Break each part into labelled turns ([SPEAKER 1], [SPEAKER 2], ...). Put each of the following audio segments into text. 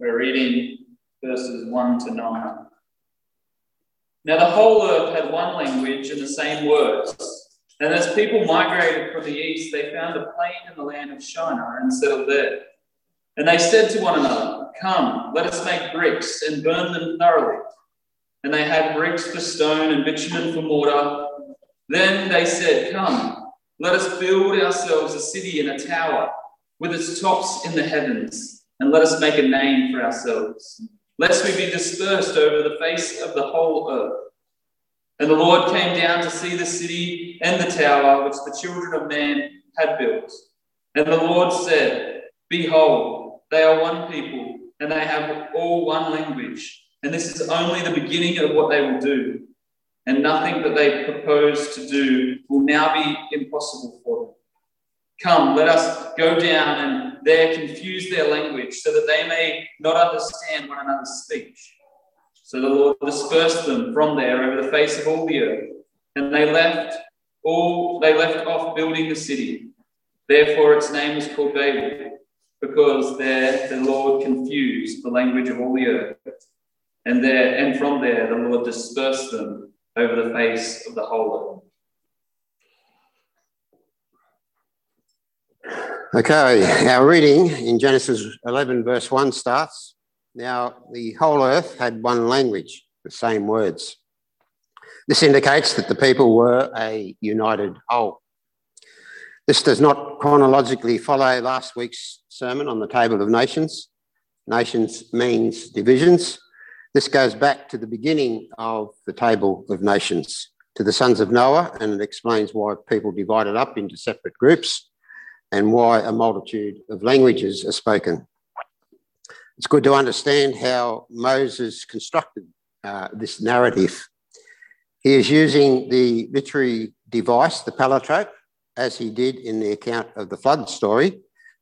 [SPEAKER 1] We're reading verses 1 to 9. Now, the whole earth had one language and the same words. And as people migrated from the east, they found a plain in the land of Shinar and settled there. And they said to one another, Come, let us make bricks and burn them thoroughly. And they had bricks for stone and bitumen for mortar. Then they said, Come, let us build ourselves a city and a tower with its tops in the heavens, and let us make a name for ourselves, lest we be dispersed over the face of the whole earth. And the Lord came down to see the city and the tower which the children of man had built. And the Lord said, Behold, they are one people, and they have all one language. And this is only the beginning of what they will do. And nothing that they propose to do will now be impossible for them. Come, let us go down and there confuse their language so that they may not understand one another's speech. So the Lord dispersed them from there over the face of all the earth, and they left all they left off building the city. Therefore its name was called Babel, because there the Lord confused the language of all the earth. And there and from there the Lord dispersed them over the face of the whole earth.
[SPEAKER 2] Okay, our reading in Genesis 11, verse 1 starts Now the whole earth had one language, the same words. This indicates that the people were a united whole. This does not chronologically follow last week's sermon on the Table of Nations. Nations means divisions. This goes back to the beginning of the Table of Nations, to the sons of Noah, and it explains why people divided up into separate groups and why a multitude of languages are spoken. It's good to understand how Moses constructed uh, this narrative. He is using the literary device, the palindrome, as he did in the account of the flood story,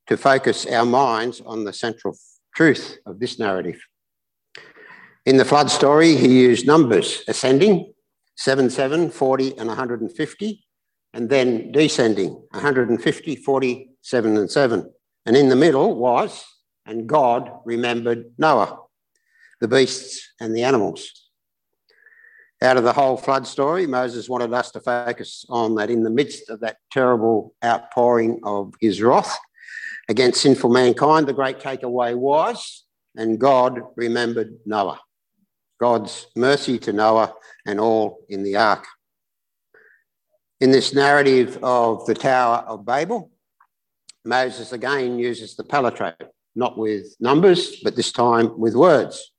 [SPEAKER 2] to focus our minds on the central truth of this narrative. In the flood story, he used numbers ascending 7, 7, 40, and 150, and then descending 150, 40, 7 and 7. And in the middle was, and God remembered Noah, the beasts and the animals. Out of the whole flood story, Moses wanted us to focus on that in the midst of that terrible outpouring of his wrath against sinful mankind, the great takeaway was, and God remembered Noah. God's mercy to Noah and all in the ark. In this narrative of the Tower of Babel, Moses again uses the palindrome, not with numbers, but this time with words.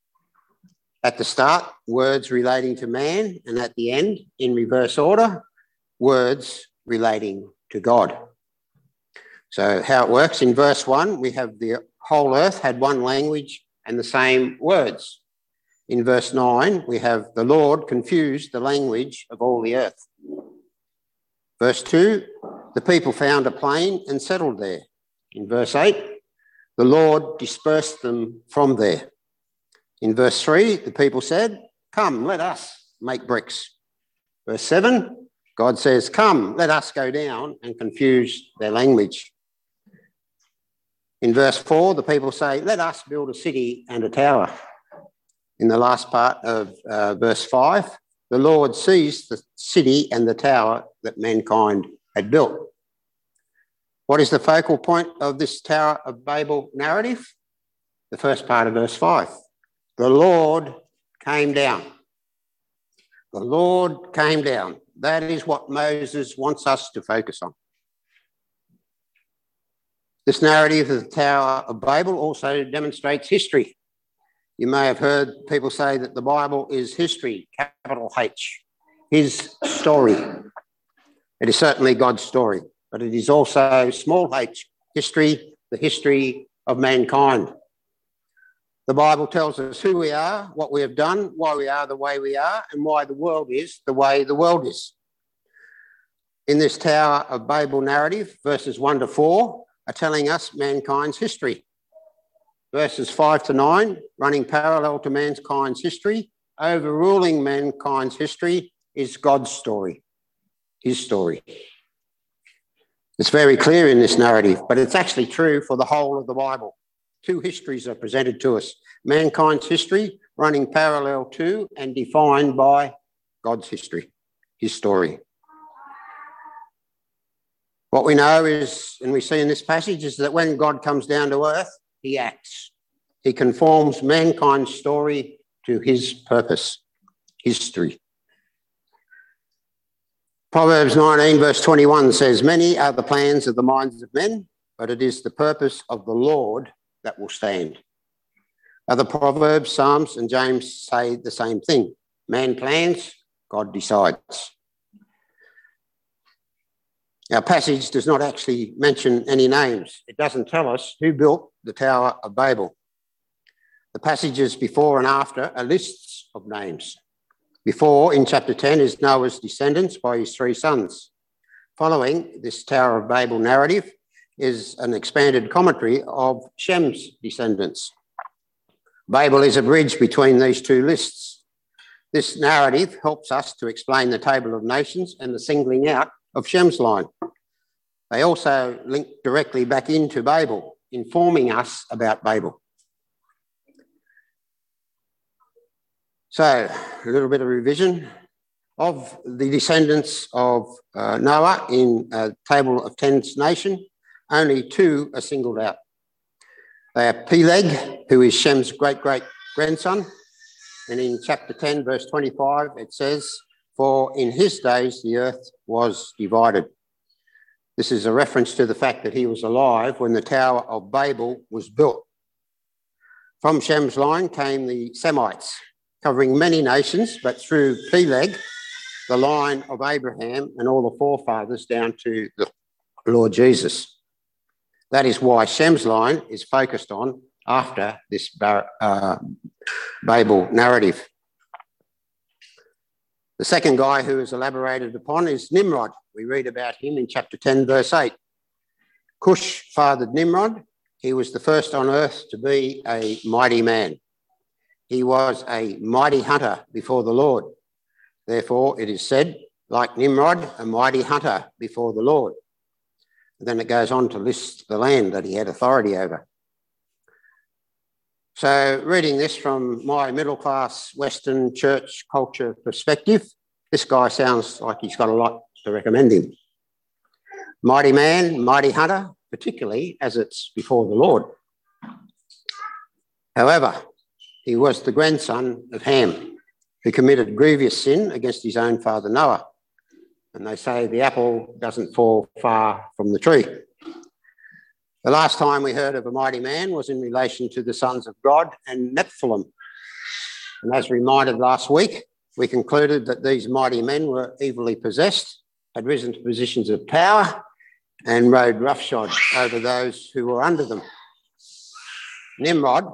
[SPEAKER 2] At the start, words relating to man, and at the end, in reverse order, words relating to God. So, how it works in verse one, we have the whole earth had one language and the same words. In verse 9, we have the Lord confused the language of all the earth. Verse 2 the people found a plain and settled there. In verse 8 the Lord dispersed them from there. In verse 3 the people said, Come, let us make bricks. Verse 7 God says, Come, let us go down and confuse their language. In verse 4, the people say, Let us build a city and a tower. In the last part of uh, verse 5, the Lord sees the city and the tower that mankind had built. What is the focal point of this Tower of Babel narrative? The first part of verse 5. The Lord came down. The Lord came down. That is what Moses wants us to focus on. This narrative of the Tower of Babel also demonstrates history. You may have heard people say that the Bible is history, capital H, his story. It is certainly God's story, but it is also small h, history, the history of mankind. The Bible tells us who we are, what we have done, why we are the way we are, and why the world is the way the world is. In this Tower of Babel narrative, verses 1 to 4 are telling us mankind's history verses 5 to 9, running parallel to mankind's history, overruling mankind's history is God's story, his story. It's very clear in this narrative, but it's actually true for the whole of the Bible. two histories are presented to us mankind's history, running parallel to and defined by God's history, his story. What we know is, and we see in this passage, is that when God comes down to earth, he acts. He conforms mankind's story to his purpose, history. Proverbs 19, verse 21 says, Many are the plans of the minds of men, but it is the purpose of the Lord that will stand. Other Proverbs, Psalms, and James say the same thing. Man plans, God decides. Our passage does not actually mention any names. It doesn't tell us who built the Tower of Babel. The passages before and after are lists of names. Before, in chapter 10, is Noah's descendants by his three sons. Following this Tower of Babel narrative is an expanded commentary of Shem's descendants. Babel is a bridge between these two lists. This narrative helps us to explain the table of nations and the singling out of Shem's line. They also link directly back into Babel, informing us about Babel. So, a little bit of revision of the descendants of uh, Noah in a table of Ten's nation, only two are singled out. They are Peleg, who is Shem's great great grandson. And in chapter 10, verse 25, it says, For in his days the earth was divided. This is a reference to the fact that he was alive when the Tower of Babel was built. From Shem's line came the Semites, covering many nations, but through Peleg, the line of Abraham and all the forefathers down to the Lord Jesus. That is why Shem's line is focused on after this uh, Babel narrative. The second guy who is elaborated upon is Nimrod. We read about him in chapter 10, verse 8. Cush fathered Nimrod. He was the first on earth to be a mighty man. He was a mighty hunter before the Lord. Therefore, it is said, like Nimrod, a mighty hunter before the Lord. And Then it goes on to list the land that he had authority over. So, reading this from my middle class Western church culture perspective, this guy sounds like he's got a lot to recommend him. Mighty man, mighty hunter, particularly as it's before the Lord. However, he was the grandson of Ham, who committed grievous sin against his own father Noah. And they say the apple doesn't fall far from the tree. The last time we heard of a mighty man was in relation to the sons of God and Nephilim. And as reminded last week, we concluded that these mighty men were evilly possessed, had risen to positions of power, and rode roughshod over those who were under them. Nimrod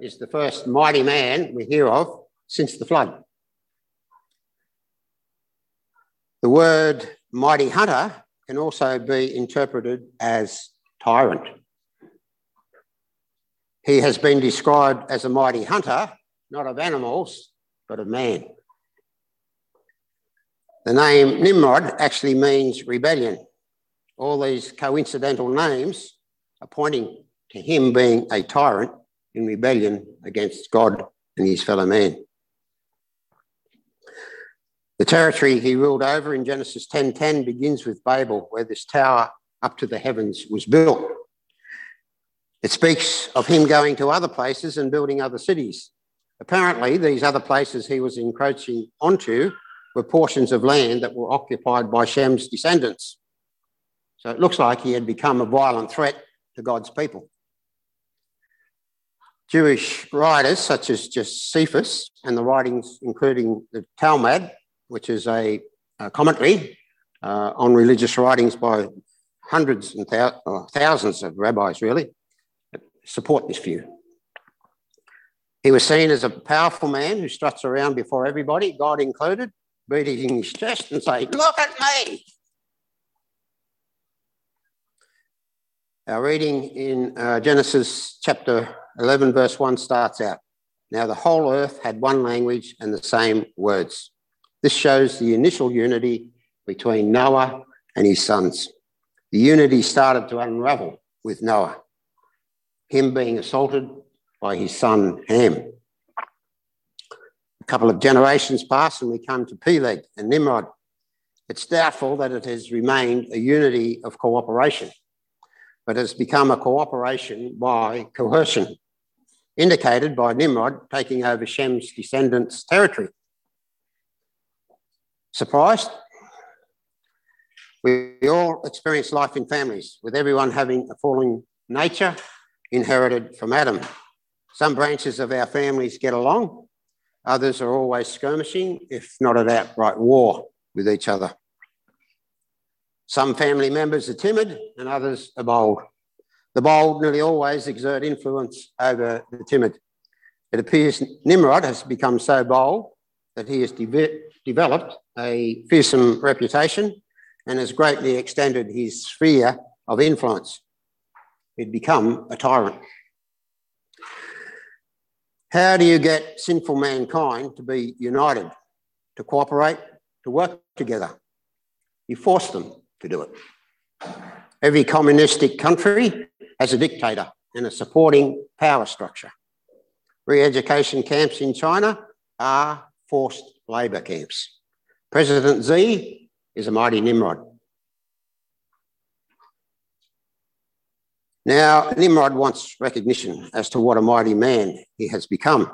[SPEAKER 2] is the first mighty man we hear of since the flood. The word mighty hunter can also be interpreted as tyrant. He has been described as a mighty hunter, not of animals, but of man. The name Nimrod actually means rebellion. All these coincidental names are pointing to him being a tyrant in rebellion against God and his fellow man. The territory he ruled over in Genesis 10:10 begins with Babel, where this tower up to the heavens was built. It speaks of him going to other places and building other cities. Apparently, these other places he was encroaching onto were portions of land that were occupied by Shem's descendants. So it looks like he had become a violent threat to God's people. Jewish writers such as Josephus and the writings including the Talmud which is a, a commentary uh, on religious writings by hundreds and thou- thousands of rabbis, really, support this view. He was seen as a powerful man who struts around before everybody, God included, beating his chest and saying, Look at me! Our reading in uh, Genesis chapter 11, verse 1 starts out Now the whole earth had one language and the same words. This shows the initial unity between Noah and his sons. The unity started to unravel with Noah. him being assaulted by his son Ham. Couple of generations pass and we come to Peleg and Nimrod. It's doubtful that it has remained a unity of cooperation, but has become a cooperation by coercion, indicated by Nimrod taking over Shem's descendants' territory. Surprised? We all experience life in families, with everyone having a fallen nature inherited from Adam. Some branches of our families get along, others are always skirmishing, if not at outright war with each other. Some family members are timid and others are bold. The bold nearly always exert influence over the timid. It appears Nimrod has become so bold that he has de- developed a fearsome reputation and has greatly extended his sphere of influence. He'd become a tyrant. How do you get sinful mankind to be united, to cooperate, to work together? You force them to do it. Every communistic country has a dictator and a supporting power structure. Re education camps in China are forced labour camps. President Xi is a mighty Nimrod. Now, Nimrod wants recognition as to what a mighty man he has become.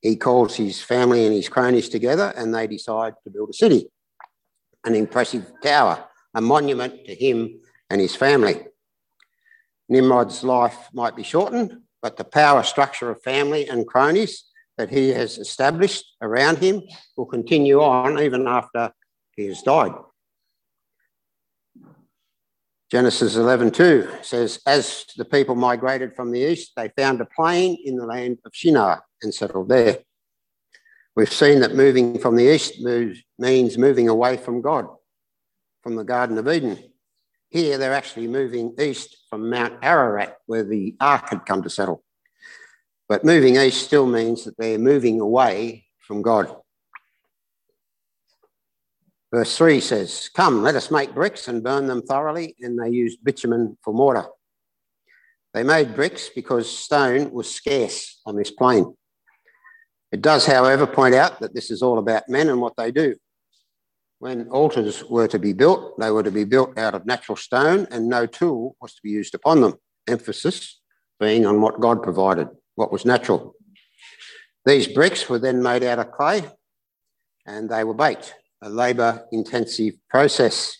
[SPEAKER 2] He calls his family and his cronies together and they decide to build a city, an impressive tower, a monument to him and his family. Nimrod's life might be shortened, but the power structure of family and cronies that he has established around him will continue on even after he has died. Genesis 11:2 says, As the people migrated from the east, they found a plain in the land of Shinar and settled there. We've seen that moving from the east moves, means moving away from God, from the Garden of Eden. Here, they're actually moving east from Mount Ararat, where the ark had come to settle. But moving east still means that they're moving away from God. Verse 3 says, Come, let us make bricks and burn them thoroughly. And they used bitumen for mortar. They made bricks because stone was scarce on this plain. It does, however, point out that this is all about men and what they do. When altars were to be built, they were to be built out of natural stone and no tool was to be used upon them. Emphasis being on what God provided what was natural. These bricks were then made out of clay and they were baked, a labour intensive process.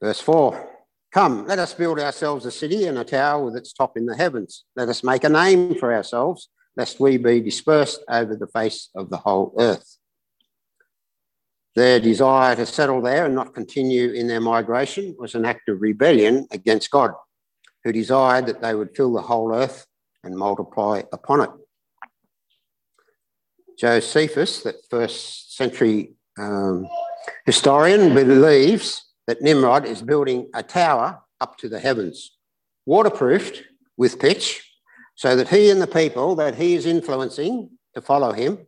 [SPEAKER 2] Verse 4 Come, let us build ourselves a city and a tower with its top in the heavens. Let us make a name for ourselves, lest we be dispersed over the face of the whole earth. Their desire to settle there and not continue in their migration was an act of rebellion against God, who desired that they would fill the whole earth and multiply upon it. Josephus, that first century um, historian, believes that Nimrod is building a tower up to the heavens, waterproofed with pitch, so that he and the people that he is influencing to follow him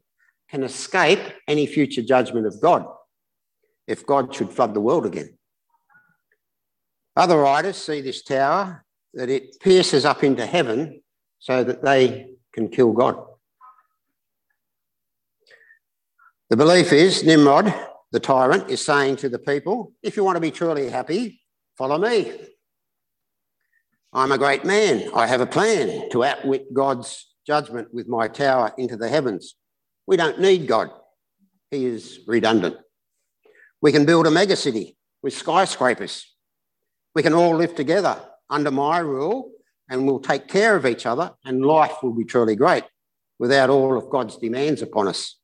[SPEAKER 2] can escape any future judgment of God if God should flood the world again. Other writers see this tower that it pierces up into heaven so that they can kill God. The belief is Nimrod, the tyrant, is saying to the people, if you want to be truly happy, follow me. I'm a great man. I have a plan to outwit God's judgment with my tower into the heavens. We don't need God, He is redundant. We can build a megacity with skyscrapers. We can all live together under my rule and we'll take care of each other, and life will be truly great without all of God's demands upon us.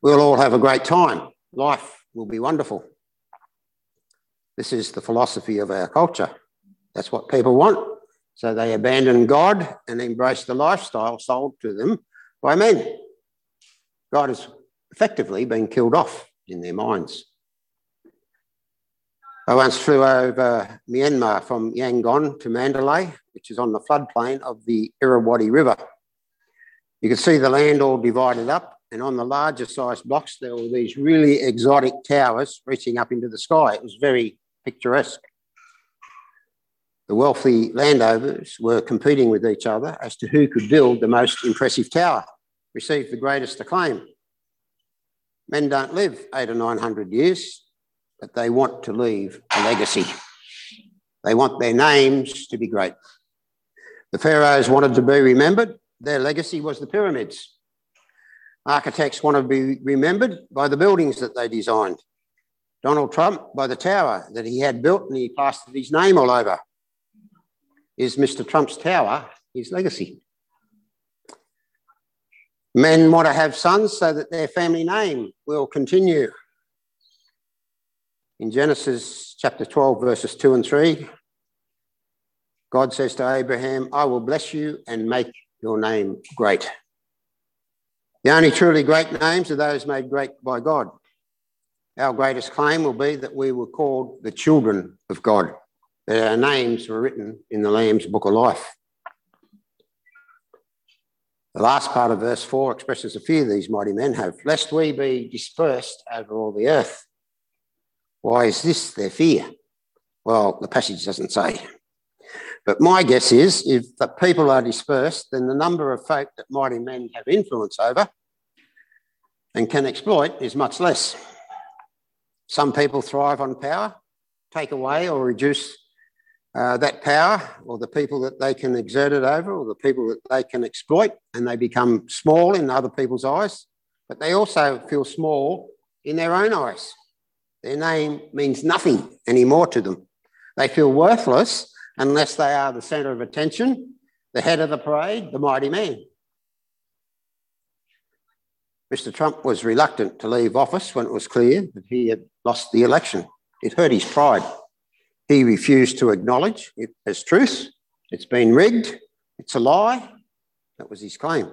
[SPEAKER 2] We'll all have a great time. Life will be wonderful. This is the philosophy of our culture. That's what people want. So they abandon God and embrace the lifestyle sold to them by men. God has effectively been killed off in their minds. I once flew over Myanmar from Yangon to Mandalay, which is on the floodplain of the Irrawaddy River. You could see the land all divided up, and on the larger sized blocks, there were these really exotic towers reaching up into the sky. It was very picturesque. The wealthy landowners were competing with each other as to who could build the most impressive tower, receive the greatest acclaim. Men don't live eight or nine hundred years, but they want to leave a legacy. They want their names to be great. The pharaohs wanted to be remembered. Their legacy was the pyramids. Architects want to be remembered by the buildings that they designed. Donald Trump by the tower that he had built and he plastered his name all over. Is Mr. Trump's tower his legacy? Men want to have sons so that their family name will continue. In Genesis chapter 12, verses 2 and 3, God says to Abraham, I will bless you and make your name great. The only truly great names are those made great by God. Our greatest claim will be that we were called the children of God, that our names were written in the Lamb's book of life. The last part of verse 4 expresses a fear these mighty men have, lest we be dispersed over all the earth. Why is this their fear? Well, the passage doesn't say. But my guess is if the people are dispersed, then the number of folk that mighty men have influence over and can exploit is much less. Some people thrive on power, take away or reduce uh, that power or the people that they can exert it over or the people that they can exploit, and they become small in other people's eyes, but they also feel small in their own eyes. Their name means nothing anymore to them. They feel worthless unless they are the centre of attention, the head of the parade, the mighty man. Mr. Trump was reluctant to leave office when it was clear that he had lost the election. It hurt his pride. He refused to acknowledge it as truth. It's been rigged. It's a lie. That was his claim.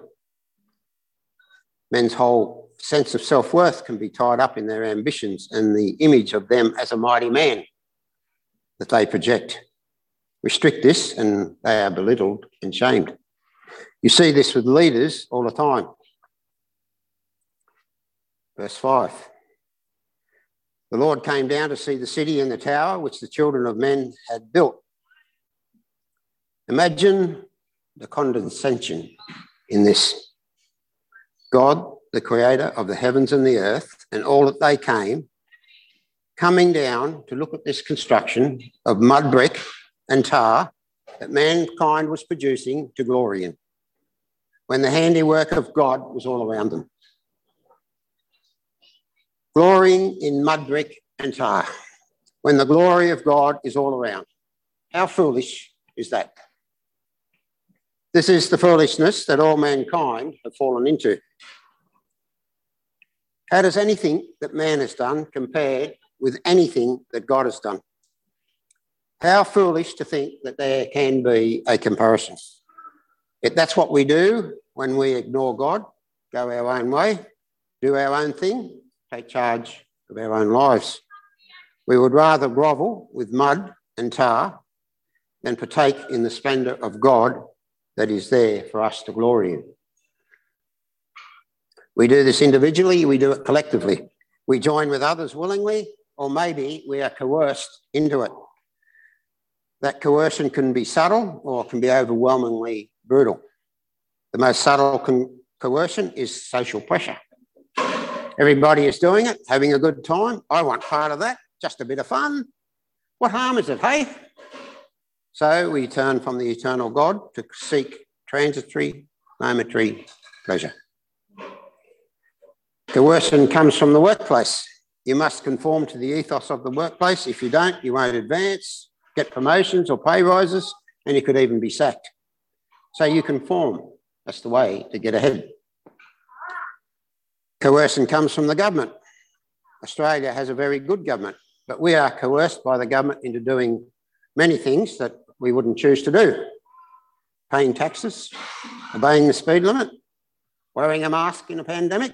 [SPEAKER 2] Men's whole sense of self worth can be tied up in their ambitions and the image of them as a mighty man that they project restrict this and they are belittled and shamed. You see this with leaders all the time. Verse 5 The Lord came down to see the city and the tower which the children of men had built. Imagine the condescension in this. God, the creator of the heavens and the earth, and all that they came, coming down to look at this construction of mud brick and tar that mankind was producing to glory in, when the handiwork of God was all around them. Glorying in mud brick and tar, when the glory of God is all around. How foolish is that? This is the foolishness that all mankind have fallen into. How does anything that man has done compare with anything that God has done? How foolish to think that there can be a comparison. Yet that's what we do when we ignore God, go our own way, do our own thing, take charge of our own lives. We would rather grovel with mud and tar than partake in the splendour of God that is there for us to glory in. We do this individually, we do it collectively. We join with others willingly, or maybe we are coerced into it. That coercion can be subtle or can be overwhelmingly brutal. The most subtle con- coercion is social pressure. Everybody is doing it, having a good time. I want part of that, just a bit of fun. What harm is it, hey? So we turn from the eternal God to seek transitory, momentary pleasure. Coercion comes from the workplace. You must conform to the ethos of the workplace. If you don't, you won't advance get promotions or pay rises, and you could even be sacked. So you conform. That's the way to get ahead. Coercion comes from the government. Australia has a very good government, but we are coerced by the government into doing many things that we wouldn't choose to do. Paying taxes, obeying the speed limit, wearing a mask in a pandemic.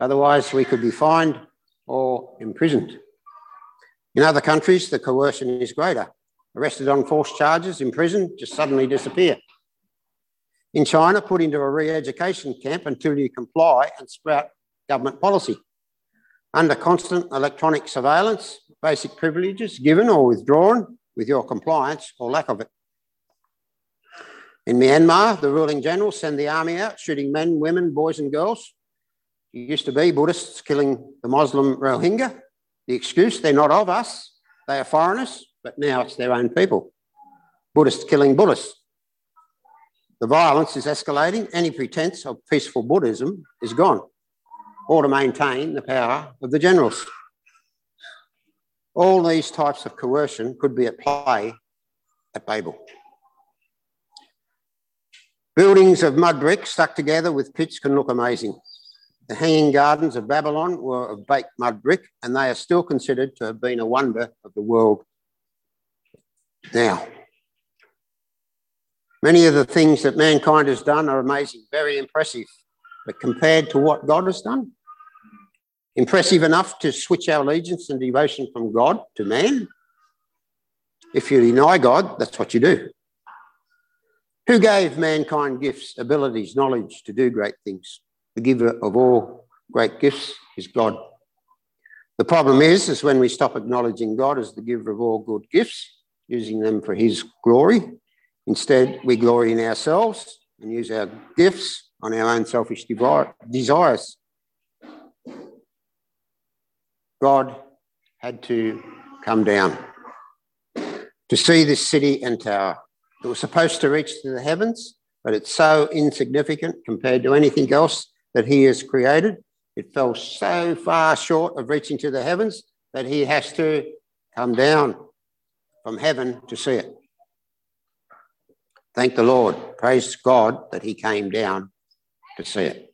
[SPEAKER 2] Otherwise, we could be fined or imprisoned. In other countries, the coercion is greater. Arrested on false charges in prison, just suddenly disappear. In China, put into a re education camp until you comply and sprout government policy. Under constant electronic surveillance, basic privileges given or withdrawn with your compliance or lack of it. In Myanmar, the ruling generals send the army out, shooting men, women, boys, and girls. Used to be Buddhists killing the Muslim Rohingya. The excuse, they're not of us, they are foreigners, but now it's their own people. Buddhists killing Buddhists. The violence is escalating. Any pretense of peaceful Buddhism is gone, or to maintain the power of the generals. All these types of coercion could be at play at Babel. Buildings of mud brick stuck together with pitch can look amazing. The hanging gardens of Babylon were of baked mud brick, and they are still considered to have been a wonder of the world. Now, many of the things that mankind has done are amazing, very impressive, but compared to what God has done, impressive enough to switch our allegiance and devotion from God to man. If you deny God, that's what you do. Who gave mankind gifts, abilities, knowledge to do great things? The giver of all great gifts is God. The problem is, is when we stop acknowledging God as the giver of all good gifts, using them for his glory. Instead, we glory in ourselves and use our gifts on our own selfish desires. God had to come down to see this city and tower. It was supposed to reach to the heavens, but it's so insignificant compared to anything else that he has created. It fell so far short of reaching to the heavens that he has to come down from heaven to see it. Thank the Lord. Praise God that he came down to see it.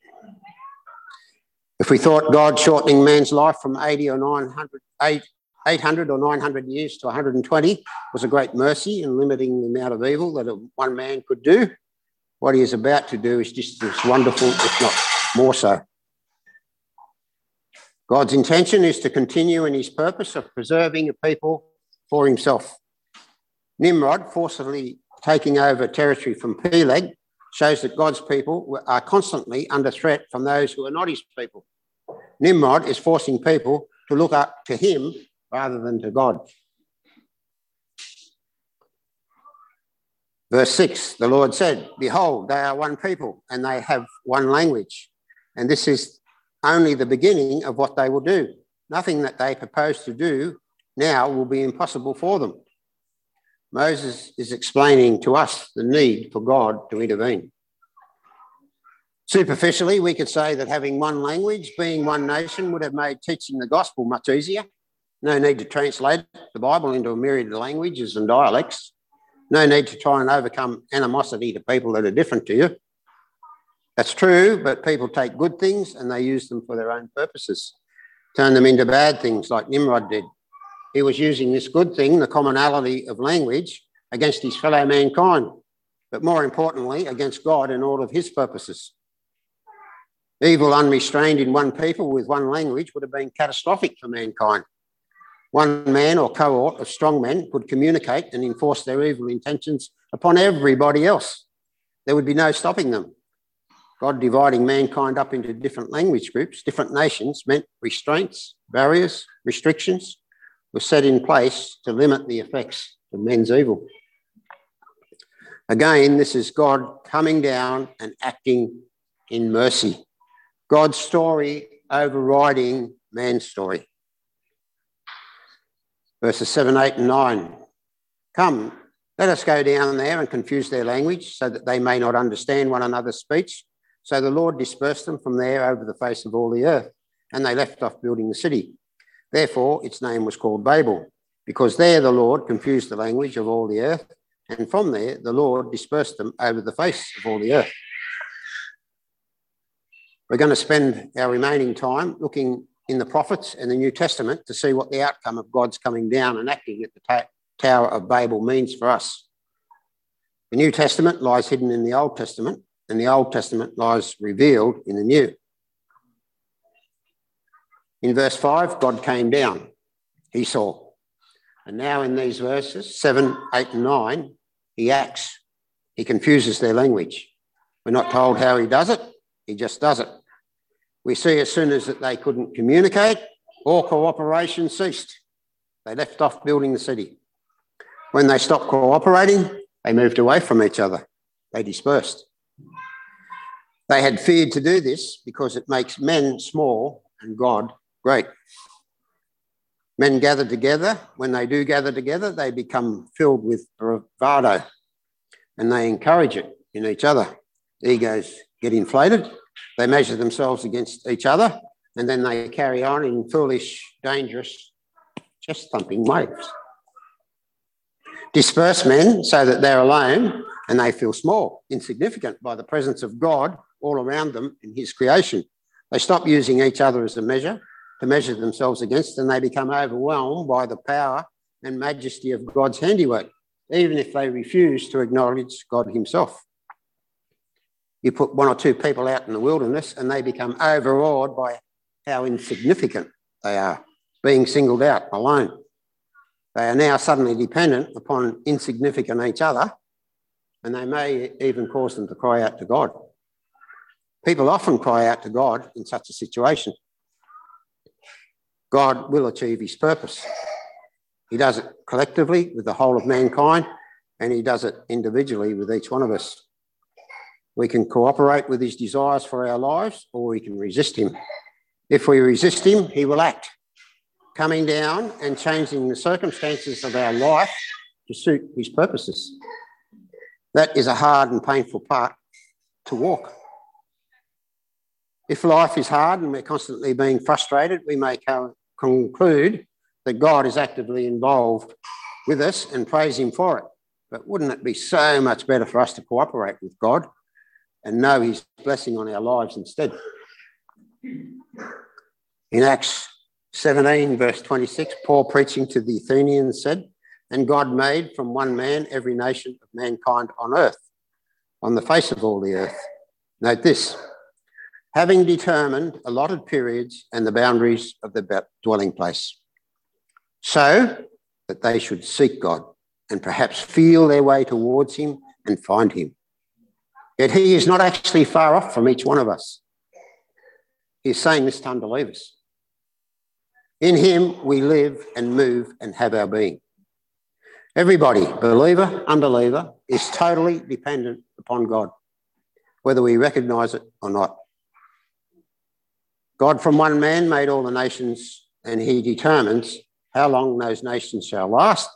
[SPEAKER 2] If we thought God shortening man's life from 80 or 900, 800 or 900 years to 120 was a great mercy in limiting the amount of evil that one man could do. What he is about to do is just as wonderful, if not more so. God's intention is to continue in his purpose of preserving a people for himself. Nimrod forcibly taking over territory from Peleg shows that God's people are constantly under threat from those who are not his people. Nimrod is forcing people to look up to him rather than to God. Verse 6 the Lord said, Behold, they are one people and they have one language. And this is only the beginning of what they will do. Nothing that they propose to do now will be impossible for them. Moses is explaining to us the need for God to intervene. Superficially, we could say that having one language, being one nation, would have made teaching the gospel much easier. No need to translate the Bible into a myriad of languages and dialects. No need to try and overcome animosity to people that are different to you. That's true, but people take good things and they use them for their own purposes, turn them into bad things like Nimrod did. He was using this good thing, the commonality of language, against his fellow mankind, but more importantly, against God and all of his purposes. Evil unrestrained in one people with one language would have been catastrophic for mankind. One man or cohort of strong men could communicate and enforce their evil intentions upon everybody else. There would be no stopping them. God dividing mankind up into different language groups, different nations, meant restraints, barriers, restrictions were set in place to limit the effects of men's evil. Again, this is God coming down and acting in mercy. God's story overriding man's story verses 7, 8, and 9. Come, let us go down there and confuse their language so that they may not understand one another's speech. So the Lord dispersed them from there over the face of all the earth, and they left off building the city. Therefore, its name was called Babel, because there the Lord confused the language of all the earth, and from there the Lord dispersed them over the face of all the earth. We're going to spend our remaining time looking in the prophets and the New Testament to see what the outcome of God's coming down and acting at the ta- Tower of Babel means for us. The New Testament lies hidden in the Old Testament, and the Old Testament lies revealed in the New. In verse 5, God came down, he saw. And now in these verses, 7, 8, and 9, he acts. He confuses their language. We're not told how he does it, he just does it. We see as soon as that they couldn't communicate, all cooperation ceased. They left off building the city. When they stopped cooperating, they moved away from each other. They dispersed. They had feared to do this because it makes men small and God great. Men gather together. When they do gather together, they become filled with bravado and they encourage it in each other. Egos get inflated. They measure themselves against each other and then they carry on in foolish, dangerous, chest thumping ways. Disperse men so that they're alone and they feel small, insignificant by the presence of God all around them in His creation. They stop using each other as a measure to measure themselves against, and they become overwhelmed by the power and majesty of God's handiwork, even if they refuse to acknowledge God Himself. You put one or two people out in the wilderness, and they become overawed by how insignificant they are, being singled out alone. They are now suddenly dependent upon insignificant each other, and they may even cause them to cry out to God. People often cry out to God in such a situation. God will achieve his purpose. He does it collectively with the whole of mankind, and he does it individually with each one of us. We can cooperate with his desires for our lives, or we can resist him. If we resist him, he will act, coming down and changing the circumstances of our life to suit his purposes. That is a hard and painful part to walk. If life is hard and we're constantly being frustrated, we may conclude that God is actively involved with us and praise Him for it. But wouldn't it be so much better for us to cooperate with God and know His blessing on our lives instead? In Acts 17, verse 26, Paul preaching to the Athenians said, And God made from one man every nation of mankind on earth, on the face of all the earth. Note this having determined allotted periods and the boundaries of the dwelling place, so that they should seek God and perhaps feel their way towards Him and find Him. Yet He is not actually far off from each one of us. He's saying this to unbelievers. In Him we live and move and have our being. Everybody, believer, unbeliever, is totally dependent upon God, whether we recognize it or not. God from one man made all the nations, and he determines how long those nations shall last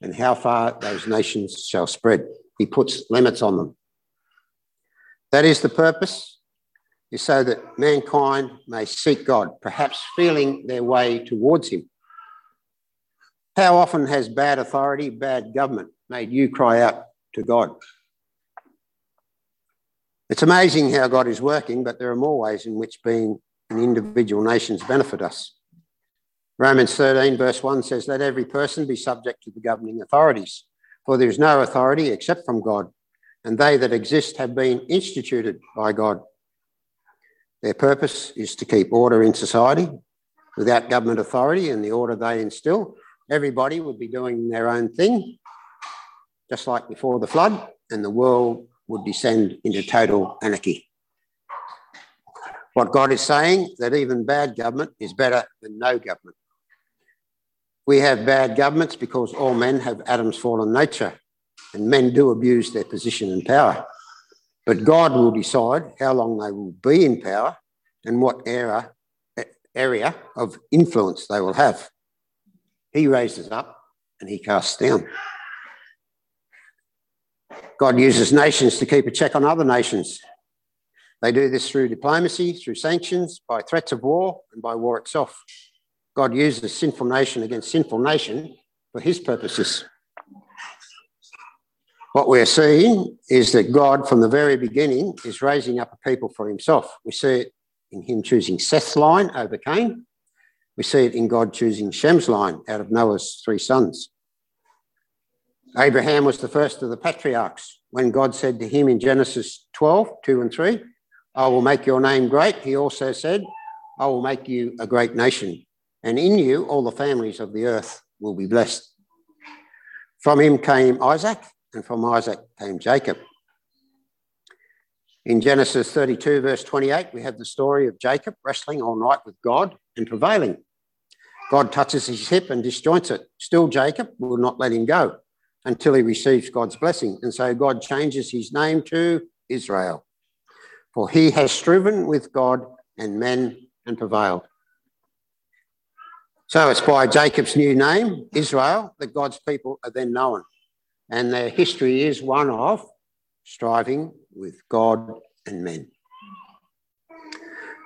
[SPEAKER 2] and how far those nations shall spread. He puts limits on them. That is the purpose, is so that mankind may seek God, perhaps feeling their way towards him. How often has bad authority, bad government made you cry out to God? It's amazing how God is working, but there are more ways in which being and individual nations benefit us. Romans 13, verse 1 says, Let every person be subject to the governing authorities, for there is no authority except from God, and they that exist have been instituted by God. Their purpose is to keep order in society. Without government authority and the order they instill, everybody would be doing their own thing, just like before the flood, and the world would descend into total anarchy. What God is saying that even bad government is better than no government. We have bad governments because all men have Adam's fallen nature, and men do abuse their position and power. But God will decide how long they will be in power and what era, area of influence they will have. He raises up and he casts down. God uses nations to keep a check on other nations they do this through diplomacy, through sanctions, by threats of war, and by war itself. God uses sinful nation against sinful nation for his purposes. What we're seeing is that God, from the very beginning, is raising up a people for himself. We see it in him choosing Seth's line over Cain. We see it in God choosing Shem's line out of Noah's three sons. Abraham was the first of the patriarchs. When God said to him in Genesis 12, 2 and 3, I will make your name great. He also said, I will make you a great nation, and in you all the families of the earth will be blessed. From him came Isaac, and from Isaac came Jacob. In Genesis 32, verse 28, we have the story of Jacob wrestling all night with God and prevailing. God touches his hip and disjoints it. Still, Jacob will not let him go. until he receives God's blessing. And so God changes his name to Israel. For he has striven with God and men and prevailed. So it's by Jacob's new name, Israel, that God's people are then known. And their history is one of striving with God and men.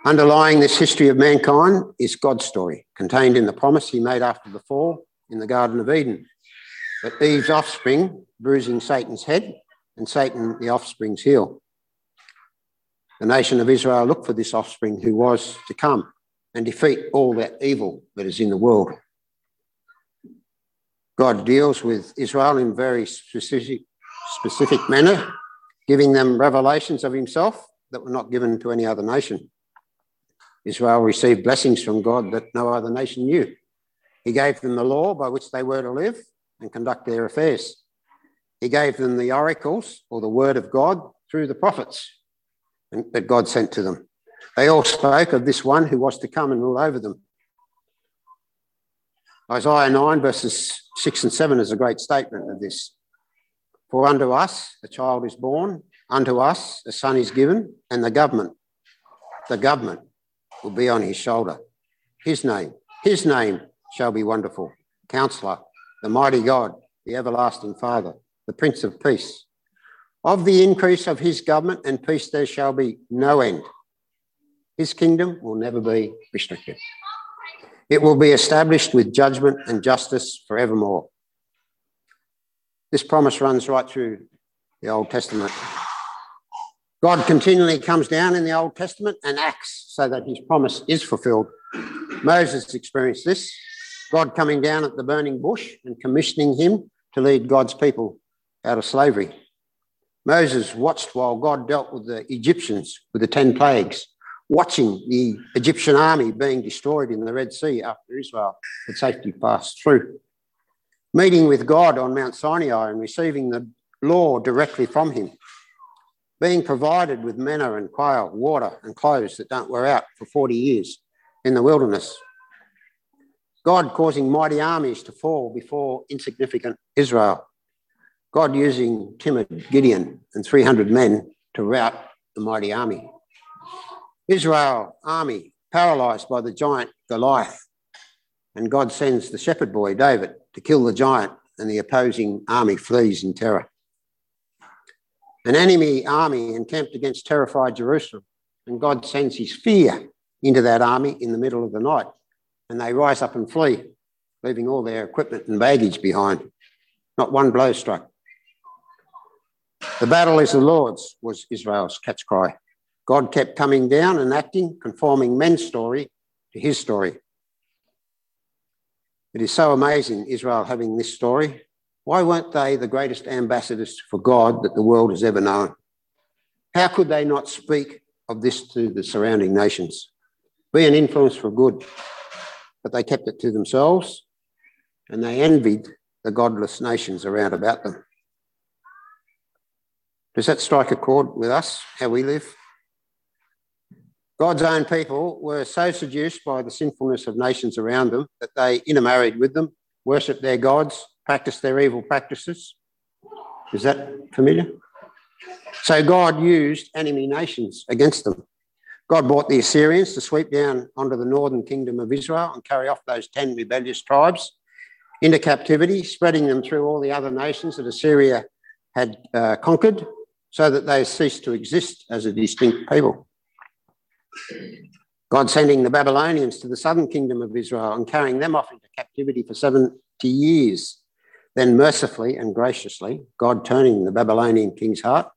[SPEAKER 2] Underlying this history of mankind is God's story, contained in the promise he made after the fall in the Garden of Eden. That Eve's offspring bruising Satan's head and Satan the offspring's heel. The nation of Israel looked for this offspring who was to come and defeat all that evil that is in the world. God deals with Israel in very specific, specific manner, giving them revelations of himself that were not given to any other nation. Israel received blessings from God that no other nation knew. He gave them the law by which they were to live and conduct their affairs. He gave them the oracles or the word of God through the prophets that God sent to them. They all spoke of this one who was to come and rule over them. Isaiah 9, verses 6 and 7 is a great statement of this. For unto us a child is born, unto us a son is given, and the government, the government will be on his shoulder. His name, his name shall be wonderful, counselor, the mighty God, the everlasting Father, the Prince of Peace. Of the increase of his government and peace there shall be no end. His kingdom will never be restricted. It will be established with judgment and justice forevermore. This promise runs right through the Old Testament. God continually comes down in the Old Testament and acts so that his promise is fulfilled. Moses experienced this God coming down at the burning bush and commissioning him to lead God's people out of slavery. Moses watched while God dealt with the Egyptians with the 10 plagues, watching the Egyptian army being destroyed in the Red Sea after Israel had safely passed through. Meeting with God on Mount Sinai and receiving the law directly from him. Being provided with manna and quail, water and clothes that don't wear out for 40 years in the wilderness. God causing mighty armies to fall before insignificant Israel God using timid Gideon and 300 men to rout the mighty army. Israel army paralyzed by the giant Goliath. And God sends the shepherd boy, David, to kill the giant, and the opposing army flees in terror. An enemy army encamped against terrified Jerusalem, and God sends his fear into that army in the middle of the night, and they rise up and flee, leaving all their equipment and baggage behind. Not one blow struck. The battle is the Lord's, was Israel's catch cry. God kept coming down and acting, conforming men's story to his story. It is so amazing, Israel having this story. Why weren't they the greatest ambassadors for God that the world has ever known? How could they not speak of this to the surrounding nations? Be an influence for good. But they kept it to themselves and they envied the godless nations around about them. Does that strike a chord with us, how we live? God's own people were so seduced by the sinfulness of nations around them that they intermarried with them, worshipped their gods, practiced their evil practices. Is that familiar? So God used enemy nations against them. God brought the Assyrians to sweep down onto the northern kingdom of Israel and carry off those 10 rebellious tribes into captivity, spreading them through all the other nations that Assyria had uh, conquered so that they cease to exist as a distinct people. God sending the Babylonians to the southern kingdom of Israel and carrying them off into captivity for 70 years. Then, mercifully and graciously, God turning the Babylonian king's heart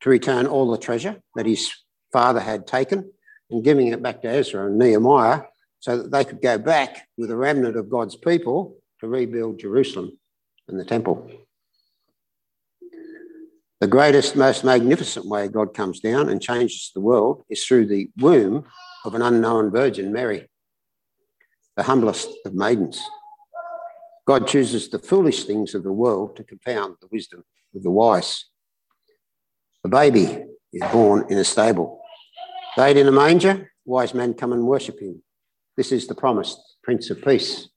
[SPEAKER 2] to return all the treasure that his father had taken and giving it back to Ezra and Nehemiah so that they could go back with a remnant of God's people to rebuild Jerusalem and the temple. The greatest, most magnificent way God comes down and changes the world is through the womb of an unknown virgin, Mary, the humblest of maidens. God chooses the foolish things of the world to confound the wisdom of the wise. The baby is born in a stable. Laid in a manger, wise men come and worship him. This is the promised Prince of Peace,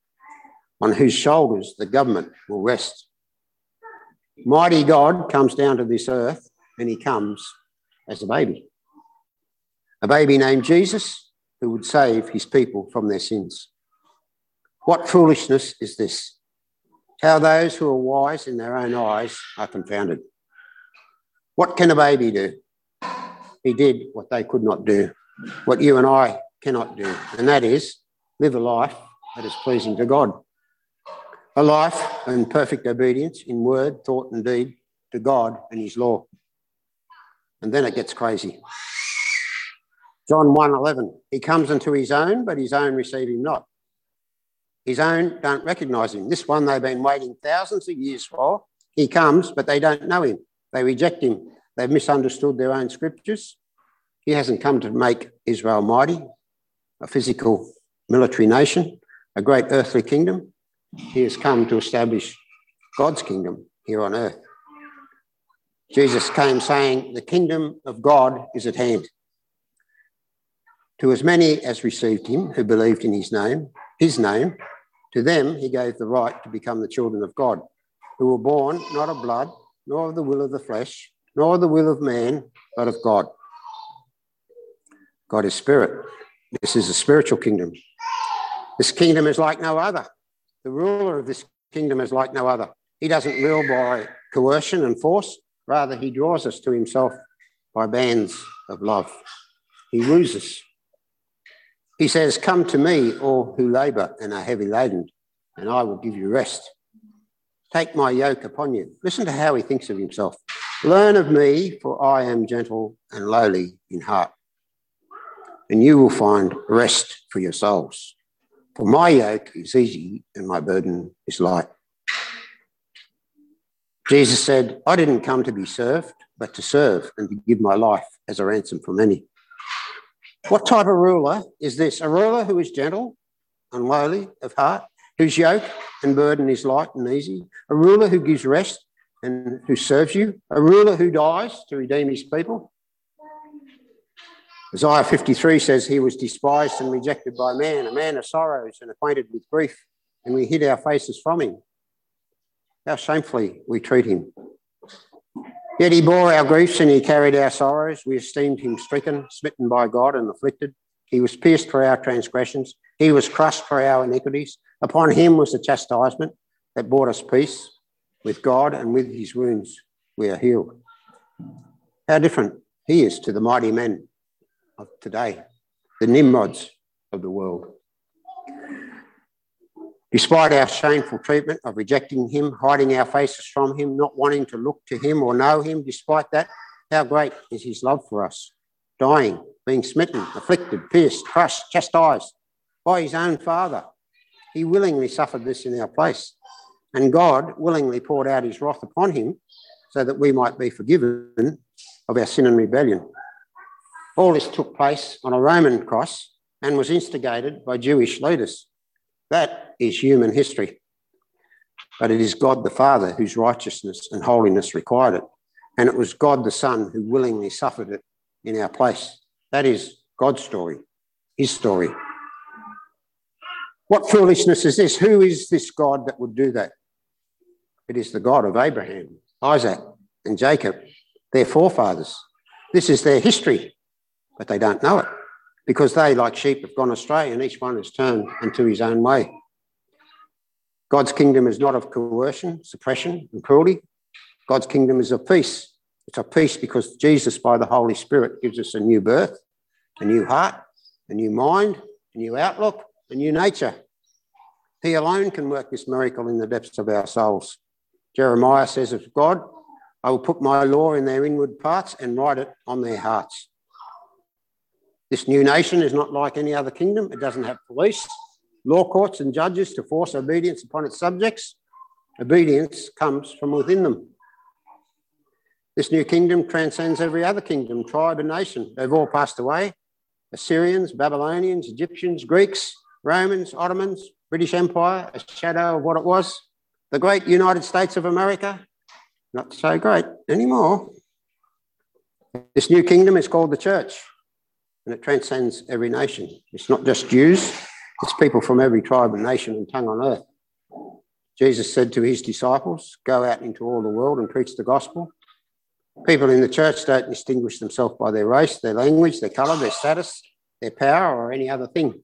[SPEAKER 2] on whose shoulders the government will rest. Mighty God comes down to this earth and he comes as a baby. A baby named Jesus who would save his people from their sins. What foolishness is this? How those who are wise in their own eyes are confounded. What can a baby do? He did what they could not do, what you and I cannot do, and that is live a life that is pleasing to God. A life in perfect obedience in word, thought, and deed to God and His law. And then it gets crazy. John 1:11. He comes into his own, but his own receive him not. His own don't recognize him. This one they've been waiting thousands of years for. He comes, but they don't know him. They reject him. They've misunderstood their own scriptures. He hasn't come to make Israel mighty, a physical military nation, a great earthly kingdom. He has come to establish God's kingdom here on earth. Jesus came saying, The kingdom of God is at hand. To as many as received him, who believed in his name, his name, to them he gave the right to become the children of God, who were born not of blood, nor of the will of the flesh, nor of the will of man, but of God. God is spirit. This is a spiritual kingdom. This kingdom is like no other. The ruler of this kingdom is like no other. He doesn't rule by coercion and force, rather, he draws us to himself by bands of love. He woos us. He says, Come to me, all who labour and are heavy laden, and I will give you rest. Take my yoke upon you. Listen to how he thinks of himself. Learn of me, for I am gentle and lowly in heart, and you will find rest for your souls. For my yoke is easy and my burden is light. Jesus said, I didn't come to be served, but to serve and to give my life as a ransom for many. What type of ruler is this? A ruler who is gentle and lowly of heart, whose yoke and burden is light and easy, a ruler who gives rest and who serves you, a ruler who dies to redeem his people. Isaiah 53 says he was despised and rejected by man, a man of sorrows and acquainted with grief, and we hid our faces from him. How shamefully we treat him. Yet he bore our griefs and he carried our sorrows. We esteemed him stricken, smitten by God, and afflicted. He was pierced for our transgressions. He was crushed for our iniquities. Upon him was the chastisement that brought us peace. With God and with his wounds, we are healed. How different he is to the mighty men of today, the Nimrods of the world. Despite our shameful treatment of rejecting him, hiding our faces from him, not wanting to look to him or know him, despite that, how great is his love for us? Dying, being smitten, afflicted, pierced, crushed, chastised by his own Father. He willingly suffered this in our place. And God willingly poured out his wrath upon him so that we might be forgiven of our sin and rebellion. All this took place on a Roman cross and was instigated by Jewish leaders. That is human history. But it is God the Father whose righteousness and holiness required it. And it was God the Son who willingly suffered it in our place. That is God's story, his story. What foolishness is this? Who is this God that would do that? It is the God of Abraham, Isaac, and Jacob, their forefathers. This is their history, but they don't know it because they, like sheep, have gone astray and each one has turned into his own way. God's kingdom is not of coercion, suppression, and cruelty. God's kingdom is of peace. It's of peace because Jesus, by the Holy Spirit, gives us a new birth, a new heart, a new mind, a new outlook, a new nature. He alone can work this miracle in the depths of our souls. Jeremiah says of God, I will put my law in their inward parts and write it on their hearts. This new nation is not like any other kingdom. It doesn't have police, law courts, and judges to force obedience upon its subjects. Obedience comes from within them. This new kingdom transcends every other kingdom, tribe, and nation. They've all passed away Assyrians, Babylonians, Egyptians, Greeks, Romans, Ottomans, British Empire, a shadow of what it was. The great United States of America, not so great anymore. This new kingdom is called the church and it transcends every nation. It's not just Jews, it's people from every tribe and nation and tongue on earth. Jesus said to his disciples, Go out into all the world and preach the gospel. People in the church don't distinguish themselves by their race, their language, their colour, their status, their power, or any other thing.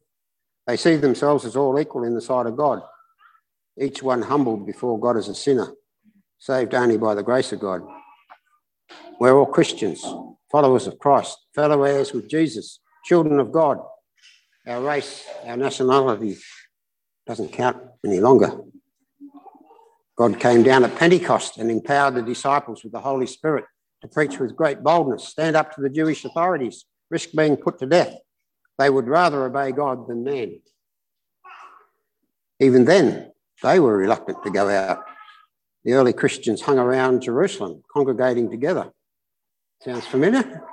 [SPEAKER 2] They see themselves as all equal in the sight of God, each one humbled before God as a sinner, saved only by the grace of God. We're all Christians, followers of Christ, fellow heirs with Jesus, children of God. Our race, our nationality doesn't count any longer. God came down at Pentecost and empowered the disciples with the Holy Spirit to preach with great boldness, stand up to the Jewish authorities, risk being put to death. They would rather obey God than man. Even then, they were reluctant to go out. The early Christians hung around Jerusalem, congregating together. Sounds familiar?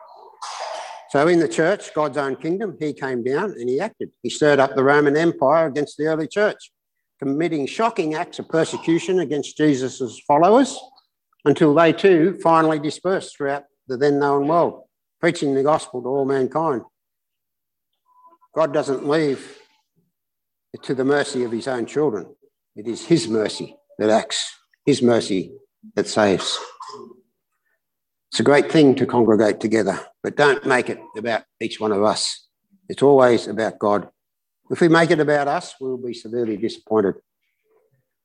[SPEAKER 2] So, in the church, God's own kingdom, he came down and he acted. He stirred up the Roman Empire against the early church, committing shocking acts of persecution against Jesus' followers until they too finally dispersed throughout the then known world, preaching the gospel to all mankind. God doesn't leave it to the mercy of his own children. It is his mercy that acts, his mercy that saves. It's a great thing to congregate together, but don't make it about each one of us. It's always about God. If we make it about us, we'll be severely disappointed.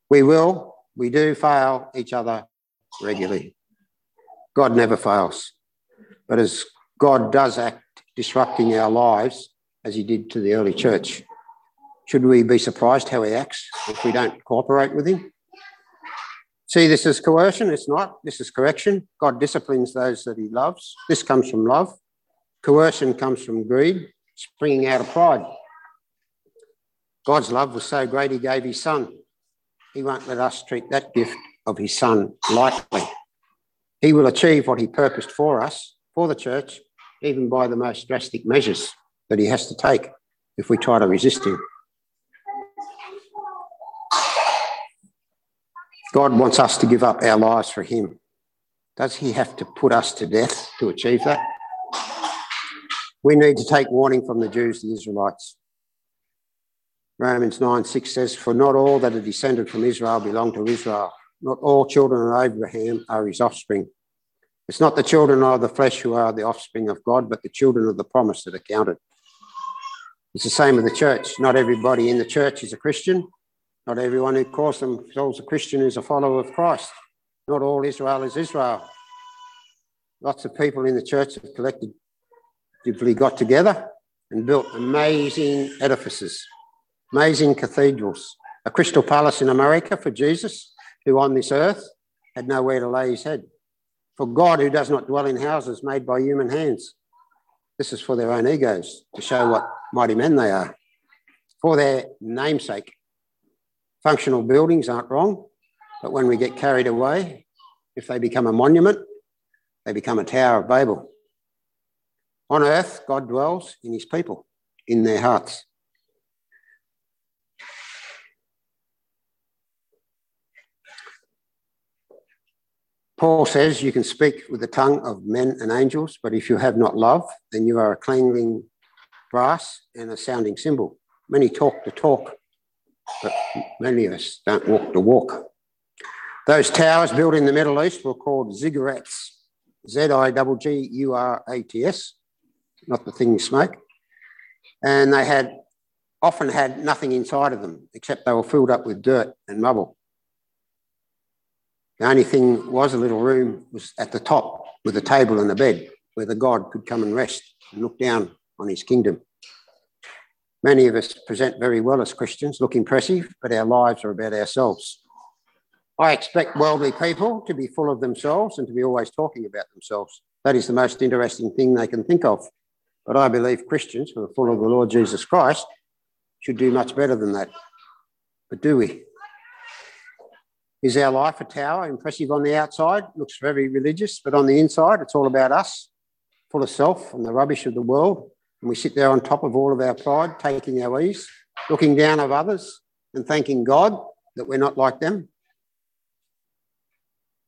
[SPEAKER 2] We will, we do fail each other regularly. God never fails. But as God does act disrupting our lives, as he did to the early church, should we be surprised how he acts if we don't cooperate with him? See this as coercion? It's not. This is correction. God disciplines those that he loves. This comes from love. Coercion comes from greed, springing out of pride. God's love was so great, he gave his son. He won't let us treat that gift of his Son lightly. He will achieve what he purposed for us, for the church, even by the most drastic measures that he has to take if we try to resist him. God wants us to give up our lives for him. Does he have to put us to death to achieve that? We need to take warning from the Jews, the Israelites. Romans 9 6 says, For not all that are descended from Israel belong to Israel, not all children of Abraham are his offspring. It's not the children of the flesh who are the offspring of God, but the children of the promise that are counted. It's the same with the church. Not everybody in the church is a Christian. Not everyone who calls themselves a Christian is a follower of Christ. Not all Israel is Israel. Lots of people in the church have collectively got together and built amazing edifices, amazing cathedrals, a crystal palace in America for Jesus, who on this earth had nowhere to lay his head. For God, who does not dwell in houses made by human hands. This is for their own egos, to show what mighty men they are. For their namesake. Functional buildings aren't wrong, but when we get carried away, if they become a monument, they become a Tower of Babel. On earth, God dwells in his people, in their hearts. Paul says you can speak with the tongue of men and angels, but if you have not love, then you are a clanging brass and a sounding cymbal. Many talk the talk, but many of us don't walk the walk. Those towers built in the Middle East were called ziggurats, Z I G G U R A T S, not the thing you smoke. And they had often had nothing inside of them except they were filled up with dirt and rubble. The only thing was a little room was at the top with a table and a bed where the God could come and rest and look down on his kingdom. Many of us present very well as Christians, look impressive, but our lives are about ourselves. I expect worldly people to be full of themselves and to be always talking about themselves. That is the most interesting thing they can think of. But I believe Christians who are full of the Lord Jesus Christ should do much better than that. But do we? Is our life a tower, impressive on the outside, looks very religious, but on the inside, it's all about us, full of self and the rubbish of the world. And we sit there on top of all of our pride, taking our ease, looking down of others and thanking God that we're not like them?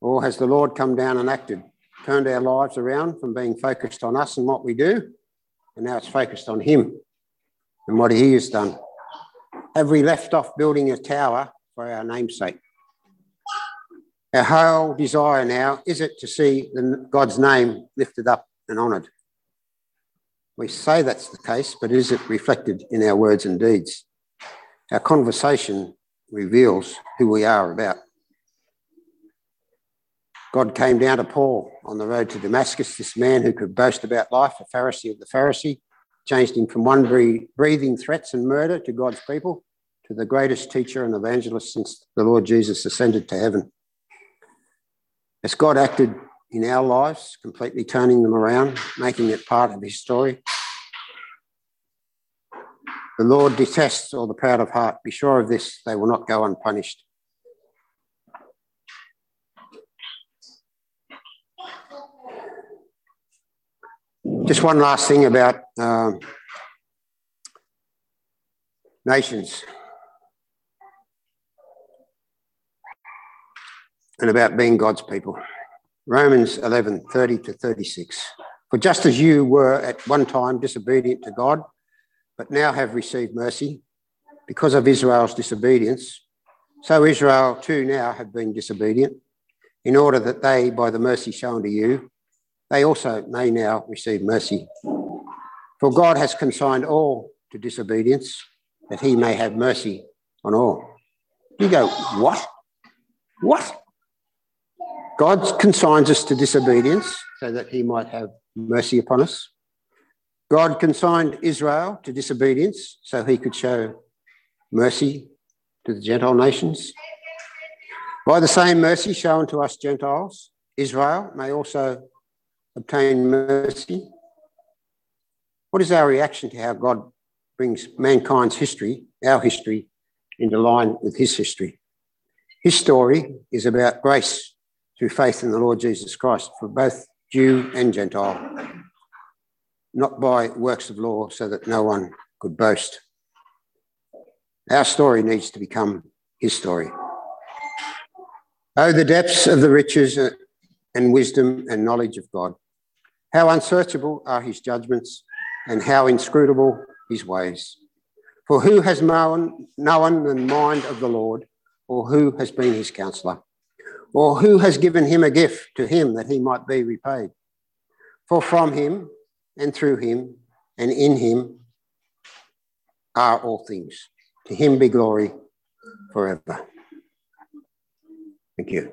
[SPEAKER 2] Or has the Lord come down and acted, turned our lives around from being focused on us and what we do, and now it's focused on Him and what He has done? Have we left off building a tower for our namesake? Our whole desire now is it to see God's name lifted up and honoured. We say that's the case, but is it reflected in our words and deeds? Our conversation reveals who we are about. God came down to Paul on the road to Damascus, this man who could boast about life, a Pharisee of the Pharisee, changed him from one breathing threats and murder to God's people to the greatest teacher and evangelist since the Lord Jesus ascended to heaven. As God acted in our lives, completely turning them around, making it part of his story. The Lord detests all the proud of heart. Be sure of this, they will not go unpunished. Just one last thing about um, nations and about being God's people. Romans 11 30 to 36. For just as you were at one time disobedient to God, but now have received mercy because of Israel's disobedience, so Israel too now have been disobedient, in order that they, by the mercy shown to you, they also may now receive mercy. For God has consigned all to disobedience, that he may have mercy on all. You go, what? What? God consigns us to disobedience so that he might have mercy upon us. God consigned Israel to disobedience so he could show mercy to the Gentile nations. By the same mercy shown to us Gentiles, Israel may also obtain mercy. What is our reaction to how God brings mankind's history, our history, into line with his history? His story is about grace through faith in the Lord Jesus Christ for both Jew and Gentile, not by works of law so that no one could boast. Our story needs to become his story. Oh, the depths of the riches and wisdom and knowledge of God. How unsearchable are his judgments and how inscrutable his ways. For who has known, known the mind of the Lord, or who has been his counselor? Or who has given him a gift to him that he might be repaid? For from him and through him and in him are all things. To him be glory forever. Thank you.